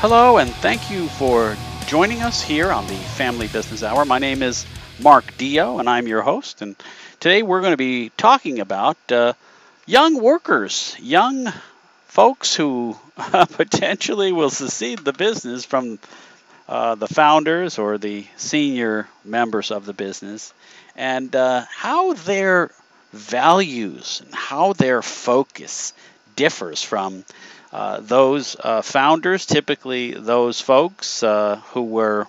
Hello, and thank you for joining us here on the Family Business Hour. My name is Mark Dio, and I'm your host. And today we're going to be talking about uh, young workers, young folks who potentially will succeed the business from uh, the founders or the senior members of the business, and uh, how their values and how their focus differs from uh, those uh, founders, typically those folks uh, who were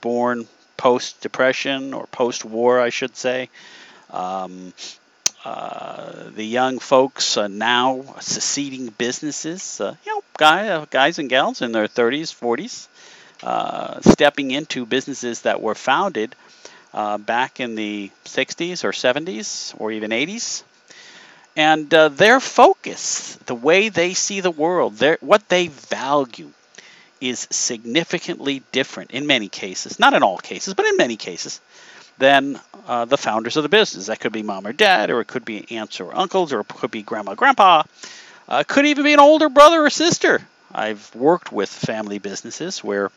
born post Depression or post war, I should say. Um, uh, the young folks uh, now succeeding businesses, uh, you know, guy, guys and gals in their 30s, 40s, stepping into businesses that were founded back in the 60s or 70s or even 80s and uh, their focus, the way they see the world, their, what they value, is significantly different in many cases, not in all cases, but in many cases, than uh, the founders of the business. That could be mom or dad, or it could be aunts or uncles, or it could be grandma, grandpa. Uh, it could even be an older brother or sister. I've worked with family businesses where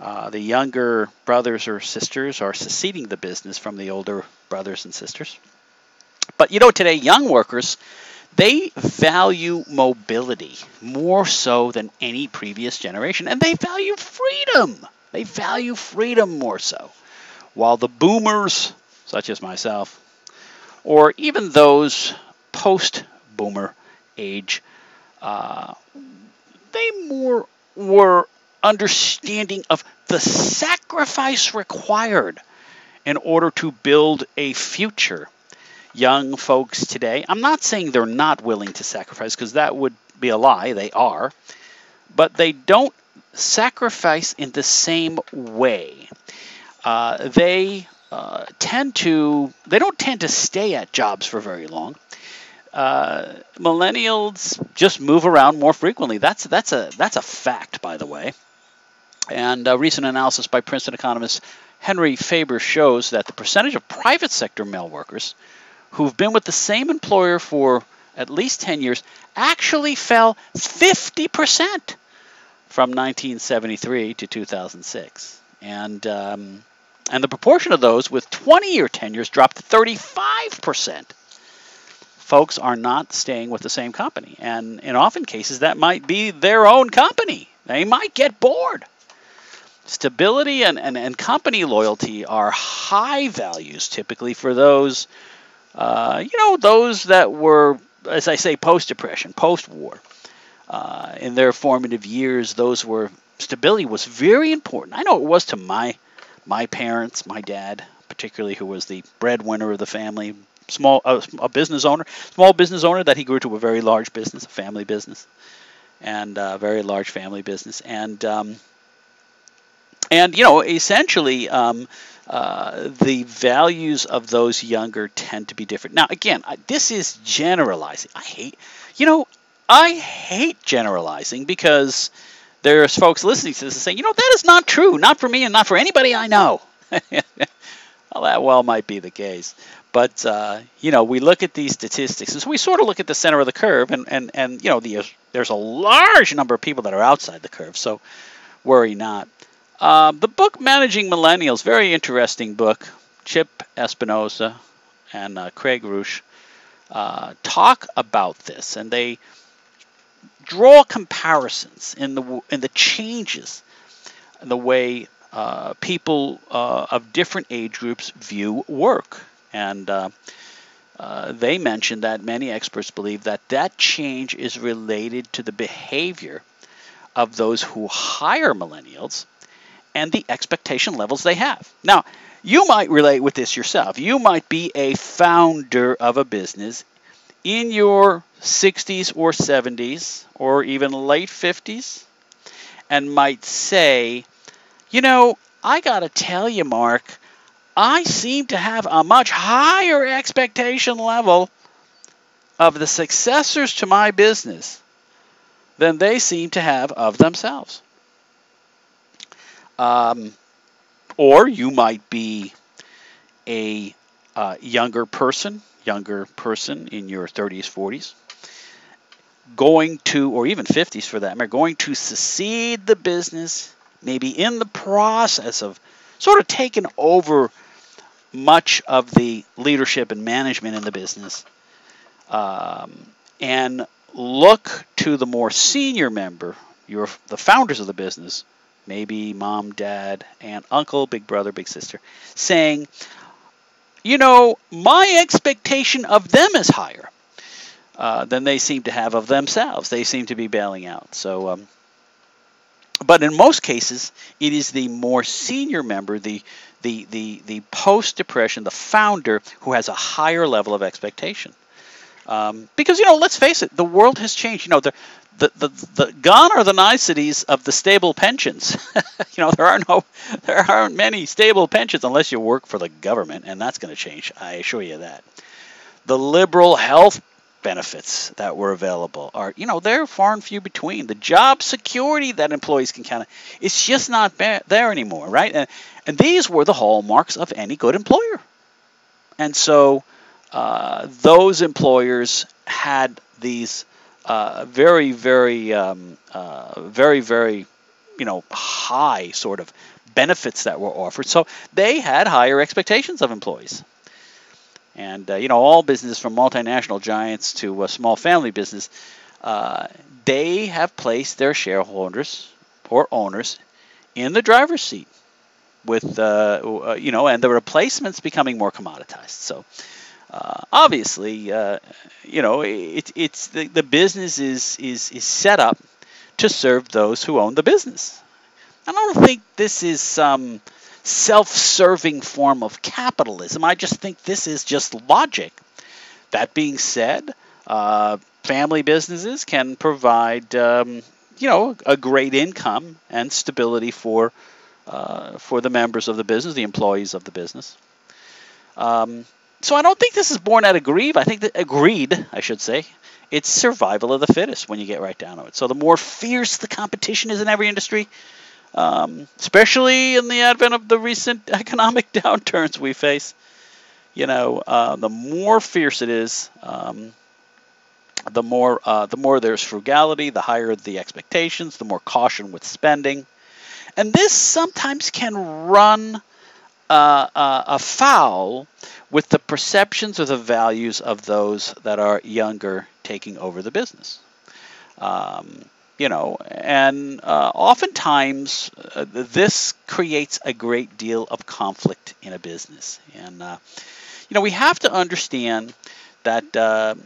uh, the younger brothers or sisters are succeeding the business from the older brothers and sisters. But you know, today, young workers, they value mobility more so than any previous generation, and they value freedom. They value freedom more so. While the boomers, such as myself, or even those post boomer age, uh, they more were understanding of the sacrifice required in order to build a future young folks today. I'm not saying they're not willing to sacrifice because that would be a lie. They are. But they don't sacrifice in the same way. Uh, they uh, tend to they don't tend to stay at jobs for very long. Uh, millennials just move around more frequently. That's that's a that's a fact, by the way. And a recent analysis by Princeton economist Henry Farber shows that the percentage of private sector male workers who've been with the same employer for at least 10 years actually fell 50% from 1973 to 2006. And, um, and the proportion of those with 20 year tenures dropped to 35%. Folks are not staying with the same company. And in often cases, that might be their own company. They might get bored. Stability and, and, and company loyalty are high values typically for those uh, you know, those that were, as I say, post depression, post war, uh, in their formative years, those were stability was very important. I know it was to my my parents, my dad, particularly, who was the breadwinner of the family, small uh, a business owner, small business owner that he grew to a very large business, a family business, and a very large family business, and um, and you know, essentially. Um, uh, the values of those younger tend to be different. Now, again, this is generalizing. I hate, you know, I hate generalizing because there's folks listening to this and saying, you know, that is not true, not for me and not for anybody I know. well, that well might be the case. But, uh, you know, we look at these statistics, and so we sort of look at the center of the curve, and, and, and you know, the, there's a large number of people that are outside the curve, so worry not. Uh, the book Managing Millennials, very interesting book. Chip Espinoza and uh, Craig Rusch uh, talk about this, and they draw comparisons in the in the changes in the way uh, people uh, of different age groups view work, and they mention that many experts believe that that change is related to the behavior of those who hire millennials and the expectation levels they have. Now, you might relate with this yourself. You might be a founder of a business in your 60s or 70s or even late 50s and might say, you know, I got to tell you, Mark, I seem to have a much higher expectation level of the successors to my business than they seem to have of themselves. Um, or you might be a uh, younger person, younger person in your 30s, 40s, going to, or even 50s for that matter, going to secede the business, maybe in the process of sort of taking over much of the leadership and management in the business, um, and look to the more senior member, your the founders of the business, maybe mom, dad, aunt, uncle, big brother, big sister, saying, you know, my expectation of them is higher uh, than they seem to have of themselves. They seem to be bailing out. So, um, but in most cases, it is the more senior member, the the the the post depression, the founder, who has a higher level of expectation. Um, because you know, let's face it, the world has changed. You know, the the, the, the gone are the niceties of the stable pensions. you know, there are no, there aren't many stable pensions unless you work for the government, and that's going to change. I assure you that. The liberal health benefits that were available are, you know, they're far and few between. The job security that employees can count on, it's just not there anymore, right? And, and these were the hallmarks of any good employer. And so uh, those employers had these uh, very, very, um, uh, very, very, you know, high sort of benefits that were offered. So they had higher expectations of employees. And, uh, you know, all businesses from multinational giants to a small family business, uh, they have placed their shareholders or owners in the driver's seat with, uh, you know, and the replacements becoming more commoditized. So, uh, obviously, uh, you know, it, it's the, the business is, is, is set up to serve those who own the business. I don't think this is some self-serving form of capitalism. I just think this is just logic. That being said, uh, family businesses can provide, um, you know, a great income and stability for uh, for the members of the business, the employees of the business. Um, so I don't think this is born out of greed. I think that agreed, I should say. It's survival of the fittest when you get right down to it. So the more fierce the competition is in every industry, um, especially in the advent of the recent economic downturns we face, you know, uh, the more fierce it is, um, the more uh, the more there's frugality, the higher the expectations, the more caution with spending, and this sometimes can run uh, uh, with the perceptions or the values of those that are younger taking over the business. Um, you know, and uh, oftentimes uh, this creates a great deal of conflict in a business. And, uh, you know, we have to understand that uh,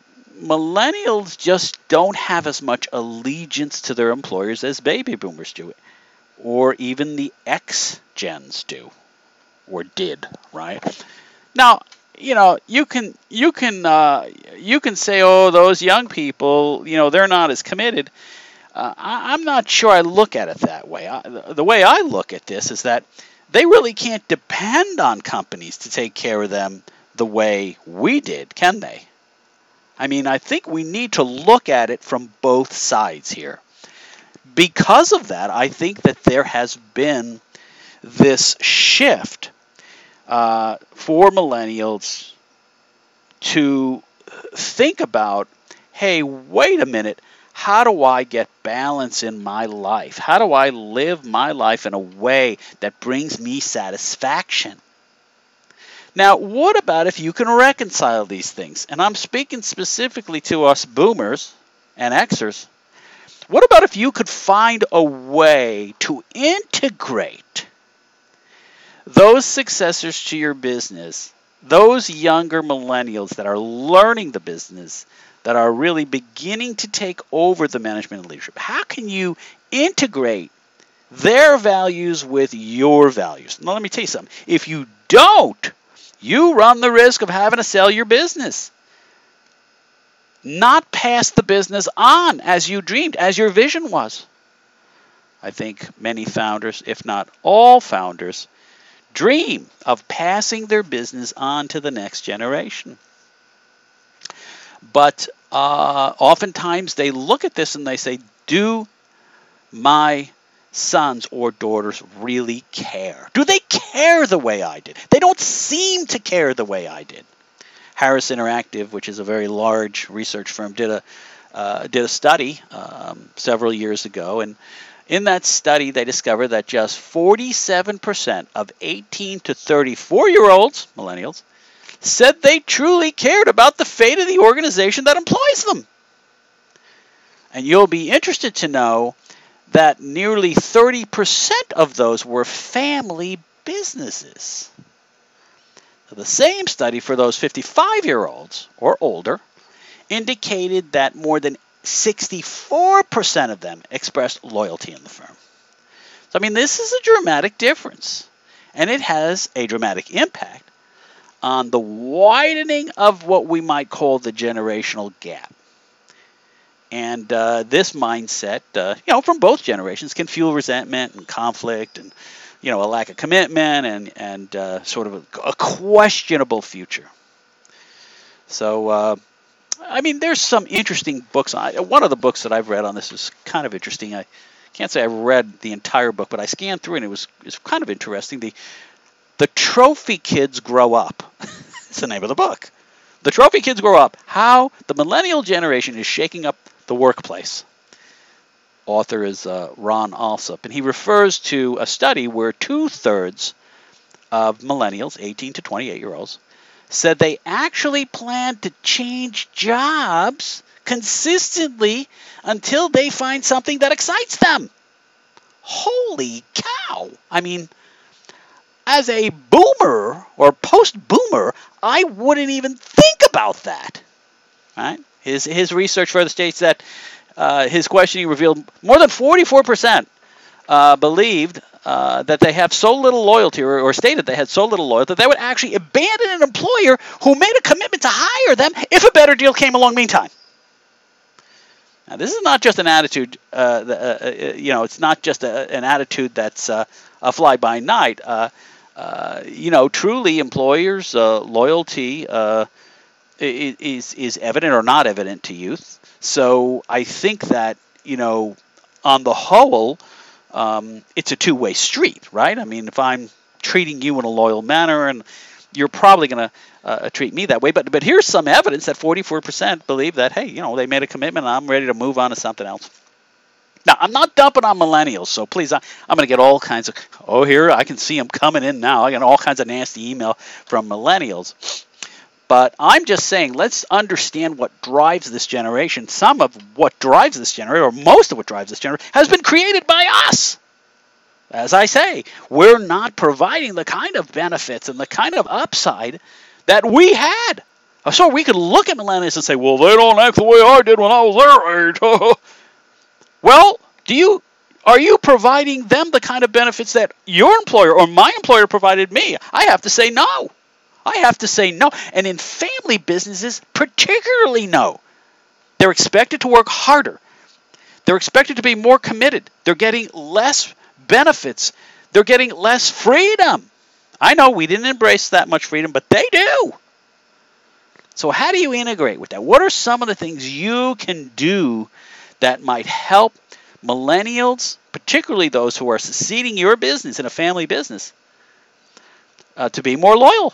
millennials just don't have as much allegiance to their employers as baby boomers do, or even the X gens do, or did, right? Now, you know, you can you can uh, you can say, oh, those young people, you know, they're not as committed. Uh, I, am not sure I look at it that way. I, the way I look at this is that they really can't depend on companies to take care of them the way we did, can they? I mean, I think we need to look at it from both sides here. Because of that, I think that there has been this shift uh, for millennials to think about hey, wait a minute. How do I get balance in my life? How do I live my life in a way that brings me satisfaction? Now, what about if you can reconcile these things? And I'm speaking specifically to us boomers and Xers. What about if you could find a way to integrate those successors to your business, those younger millennials that are learning the business, that are really beginning to take over the management and leadership, how can you integrate their values with your values? Now, let me tell you something. If you don't, you run the risk of having to sell your business. Not pass the business on as you dreamed, as your vision was. I think many founders, if not all founders, dream of passing their business on to the next generation. But uh, oftentimes they look at this and they say, Do my sons or daughters really care? Do they care the way I did? They don't seem to care the way I did. Harris Interactive, which is a very large research firm, did a, uh, did a study um, several years ago, and in that study, they discovered that just 47% of 18 to 34 year olds, millennials, said they truly cared about the fate of the organization that employs them. And you'll be interested to know that nearly 30% of those were family businesses. So the same study for those 55 year olds or older indicated that more than 64% of them expressed loyalty in the firm. So, I mean, this is a dramatic difference, and it has a dramatic impact on the widening of what we might call the generational gap. And uh, this mindset, uh, you know, from both generations can fuel resentment and conflict and, you know, a lack of commitment and, and uh, sort of a, a, questionable future. So, uh, I mean, there's some interesting books. one of the books that I've read on this is kind of interesting. I can't say I read the entire book, but I scanned through and it was, it was kind of interesting. The, the Trophy Kids Grow Up. it's the name of the book. The Trophy Kids Grow Up How the Millennial Generation is Shaking Up the workplace. Author is uh, Ron Alsop, and he refers to a study where two thirds of millennials, 18 to 28 year olds, said they actually plan to change jobs consistently until they find something that excites them. Holy cow! I mean, as a boomer or post boomer, I wouldn't even think about that. Right? His, his research further states that uh, his questioning revealed more than 44% uh, believed uh, that they have so little loyalty, or, or, stated they had so little loyalty, that they would actually abandon an employer who made a commitment to hire them if a better deal came along meantime. Now, this is not just an attitude, uh, uh, uh, you know, it's not just a, an attitude that's a fly by night. you know, truly, employers' loyalty is is evident or not evident to youth. So I think that you know, on the whole, um, it's a two way street, right? I mean, if I'm treating you in a loyal manner, and you're probably going to uh, treat me that way. But but here's some evidence that 44% believe that hey, you know, they made a commitment, and I'm ready to move on to something else. Now, I'm not dumping on millennials, so please, I, am going to get all kinds of, oh, here, I can see them coming in now. I get all kinds of nasty email from millennials. But I'm just saying, let's understand what drives this generation. Some of what drives this generation, or most of what drives this generation, has been created by us. As I say, we're not providing the kind of benefits and the kind of upside that we had. So we could look at millennials and say, well, they don't act the way I did when I was their age. well, do you are you providing them the kind of benefits that your employer or my employer provided me? I have to say no. I have to say no. And in family businesses, particularly no. They're expected to work harder. They're expected to be more committed. They're getting less benefits. They're getting less freedom. I know we didn't embrace that much freedom, but they do. So, how do you integrate with that? What are some of the things you can do that might help millennials, particularly those who are succeeding your business in a family business, uh, to be more loyal?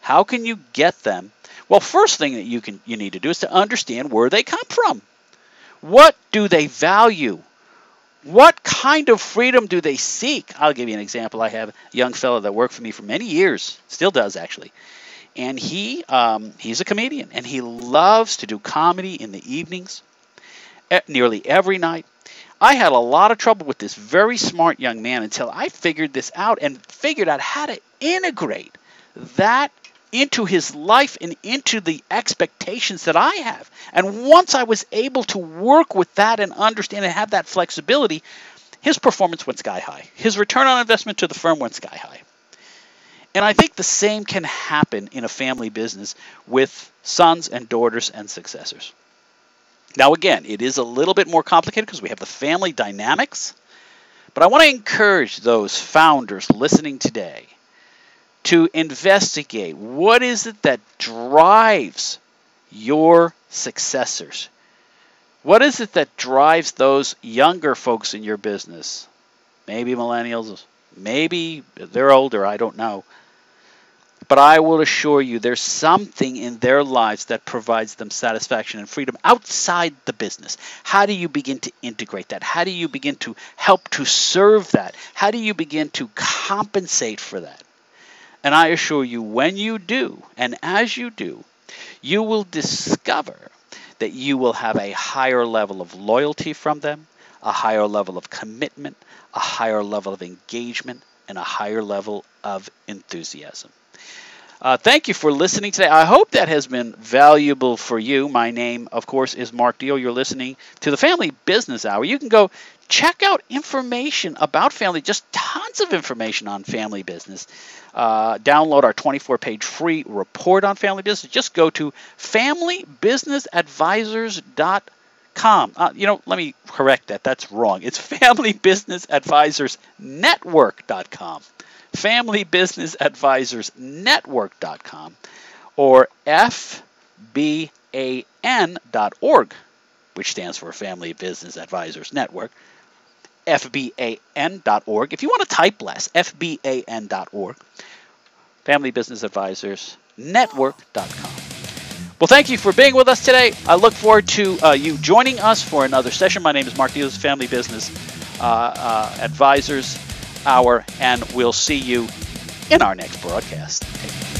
How can you get them? Well, first thing that you can you need to do is to understand where they come from. What do they value? What kind of freedom do they seek? I'll give you an example. I have a young fellow that worked for me for many years, still does actually, and he um, he's a comedian and he loves to do comedy in the evenings, nearly every night. I had a lot of trouble with this very smart young man until I figured this out and figured out how to integrate that into his life and into the expectations that I have. And once I was able to work with that and understand and have that flexibility, his performance went sky high. His return on investment to the firm went sky high. And I think the same can happen in a family business with sons and daughters and successors. Now, again, it is a little bit more complicated because we have the family dynamics. But I want to encourage those founders listening today to investigate what is it that drives your successors? What is it that drives those younger folks in your business? Maybe millennials, maybe they're older, I don't know. But I will assure you there's something in their lives that provides them satisfaction and freedom outside the business. How do you begin to integrate that? How do you begin to help to serve that? How do you begin to compensate for that? And I assure you, when you do, and as you do, you will discover that you will have a higher level of loyalty from them, a higher level of commitment, a higher level of engagement, and a higher level of enthusiasm. Uh, thank you for listening today. I hope that has been valuable for you. My name, of course, is Mark Deal. You're listening to the Family Business Hour. You can go check out information about family, just tons of information on family business. Uh, download our 24 page free report on family business. Just go to familybusinessadvisors.com. Uh, you know, let me correct that. That's wrong. It's familybusinessadvisorsnetwork.com familybusinessadvisorsnetwork.com or fban.org, which stands for Family Business Advisors Network, fban.org. If you want to type less, fban.org, Family Business Advisors Network.com. Well, thank you for being with us today. I look forward to uh, you joining us for another session. My name is Mark Diaz, Family Business uh, uh, Advisors hour, and we'll see you in our next broadcast.